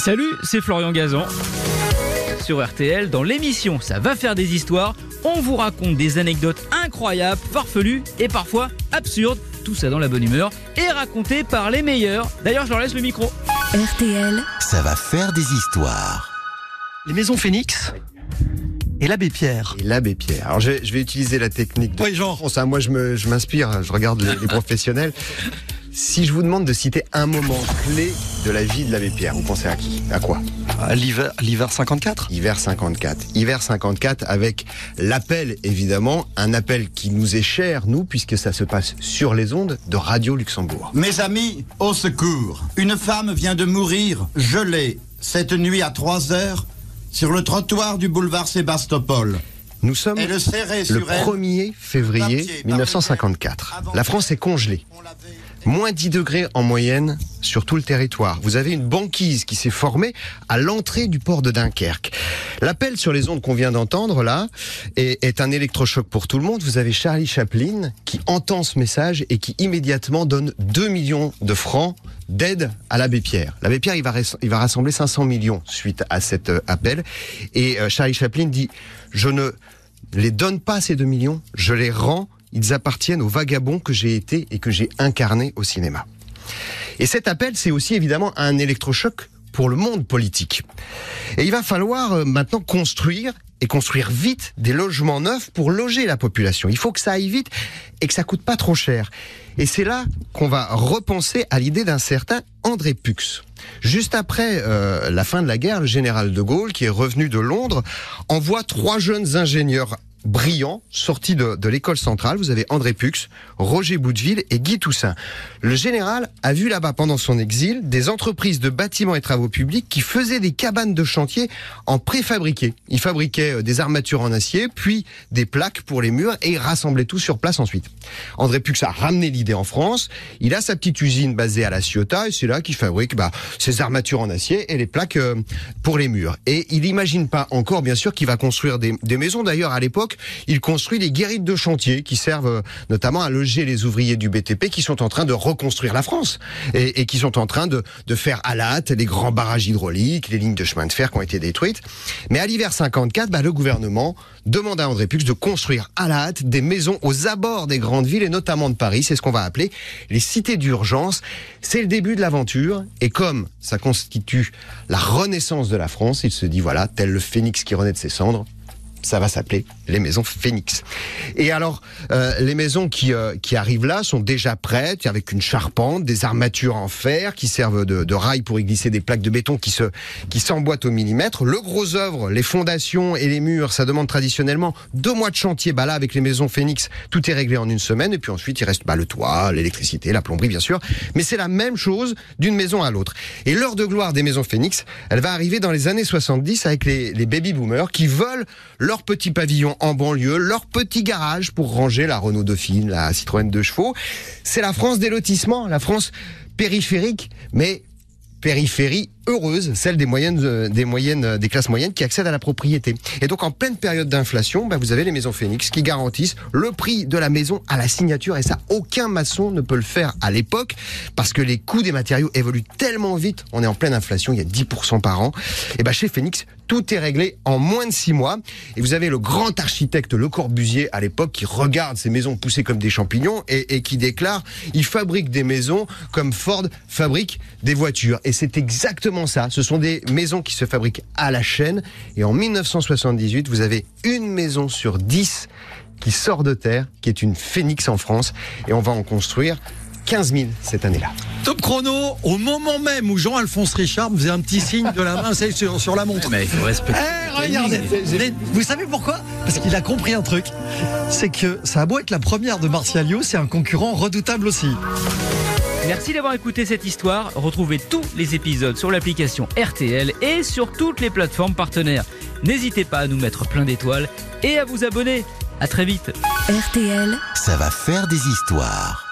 Salut, c'est Florian Gazan. Sur RTL, dans l'émission Ça va faire des histoires, on vous raconte des anecdotes incroyables, farfelues et parfois absurdes. Tout ça dans la bonne humeur et raconté par les meilleurs. D'ailleurs, je leur laisse le micro. RTL, Ça va faire des histoires. Les maisons Phoenix et l'abbé Pierre. Et l'abbé Pierre. Alors je vais, je vais utiliser la technique de Oui, genre. France, hein. Moi je m'inspire, je regarde les, les professionnels. Si je vous demande de citer un moment clé de la vie de l'abbé Pierre, vous pensez à qui? À quoi? L'hiver, l'hiver 54 Hiver 54. Hiver 54 avec l'appel évidemment, un appel qui nous est cher nous puisque ça se passe sur les ondes de Radio Luxembourg. Mes amis, au secours. Une femme vient de mourir, gelée, cette nuit à 3 heures, sur le trottoir du boulevard Sébastopol. Nous sommes le elle. 1er février Papier, par 1954. avant- La France est congelée. Moins 10 degrés en moyenne sur tout le territoire. Vous avez une banquise qui s'est formée à l'entrée du port de Dunkerque. L'appel sur les ondes qu'on vient d'entendre là est, un électrochoc pour tout le monde. Vous avez Charlie Chaplin qui entend ce message et qui immédiatement donne 2 millions de francs d'aide à l'abbé Pierre. L'abbé Pierre, il va, il va rassembler 500 millions suite à cet euh, appel. Et euh, Charlie Chaplin dit, je ne les donne pas ces 2 millions, je les rends, ils appartiennent aux vagabonds que j'ai été et que j'ai incarné au cinéma. Et cet appel, c'est aussi évidemment un électrochoc pour le monde politique. Et il va falloir euh, maintenant construire et construire vite des logements neufs pour loger la population. Il faut que ça aille vite et que ça coûte pas trop cher. Et c'est là qu'on va repenser à l'idée d'un certain André Pux. Juste après euh, la fin de la guerre, le général de Gaulle, qui est revenu de Londres, envoie trois jeunes ingénieurs brillants sortis de, de l'école centrale. Vous avez André Pux, Roger Bouteville et Guy Toussaint. Le général a vu là-bas pendant son exil des entreprises de bâtiments et travaux publics qui faisaient des cabanes de chantier en préfabriqué. Ils fabriquaient euh, des armatures en acier, puis des plaques pour les murs et ils rassemblaient tout sur place ensuite. André Pux a ramené l'idée en France. Il a sa petite usine basée à La Ciotat et c'est là qu'il fabrique bah, ses armatures en acier et les plaques euh, pour les murs. Et il n'imagine pas encore, bien sûr, qu'il va construire des, des maisons. D'ailleurs, à l'époque, il construit des guérites de chantier qui servent euh, notamment à loger les ouvriers du BTP qui sont en train de reconstruire la France et, qui sont en train de, de faire à la hâte les grands barrages hydrauliques, les lignes de chemin de fer qui ont été détruites. Mais à l'hiver 54, bah, le gouvernement demande à André Pux de construire à la hâte des maisons aux abords des grandes villes et notamment de Paris. C'est ce qu'on va appeler les cités d'urgence. C'est le début de l'aventure et comme ça constitue la renaissance de la France, il se dit voilà, tel le phénix qui renaît de ses cendres, ça va s'appeler les maisons Phoenix. Et alors, euh, les maisons qui, euh, qui arrivent là sont déjà prêtes, avec une charpente, des armatures en fer qui servent de, de rails pour y glisser des plaques de béton qui se qui s'emboîtent au millimètre. Le gros œuvre, les fondations et les murs, ça demande traditionnellement deux mois de chantier. Bah là, avec les maisons Phoenix, tout est réglé en une semaine. Et puis ensuite, il reste bah, le toit, l'électricité, la plomberie, bien sûr. Mais c'est la même chose d'une maison à l'autre. Et l'heure de gloire des maisons Phoenix, elle va arriver dans les années 70 avec les, les baby boomers qui veulent leur petit pavillon en banlieue, leur petit garage pour ranger la Renault Dauphine, la Citroën deux chevaux. C'est la France des lotissements, la France périphérique, mais périphérie heureuse, celle des moyennes, euh, des moyennes, euh, des classes moyennes qui accèdent à la propriété. Et donc en pleine période d'inflation, bah, vous avez les maisons Phoenix qui garantissent le prix de la maison à la signature et ça aucun maçon ne peut le faire à l'époque parce que les coûts des matériaux évoluent tellement vite. On est en pleine inflation, il y a 10% par an. Et bah chez Phoenix, tout est réglé en moins de six mois. Et vous avez le grand architecte Le Corbusier à l'époque qui regarde ces maisons poussées comme des champignons et qui déclare il fabrique des maisons comme Ford fabrique des voitures. Et c'est exactement ça. Ce sont des maisons qui se fabriquent à la chaîne. Et en 1978, vous avez une maison sur dix qui sort de terre, qui est une phénix en France. Et on va en construire 15 000 cette année-là. Top chrono, au moment même où Jean-Alphonse Richard me faisait un petit signe de la main c'est sur, sur la montre. Mais il faut respecter. Eh, regardez, Mais vous savez pourquoi? Parce qu'il a compris un truc. C'est que ça a beau être la première de Martialio, c'est un concurrent redoutable aussi. Merci d'avoir écouté cette histoire. Retrouvez tous les épisodes sur l'application RTL et sur toutes les plateformes partenaires. N'hésitez pas à nous mettre plein d'étoiles et à vous abonner. À très vite. RTL. Ça va faire des histoires.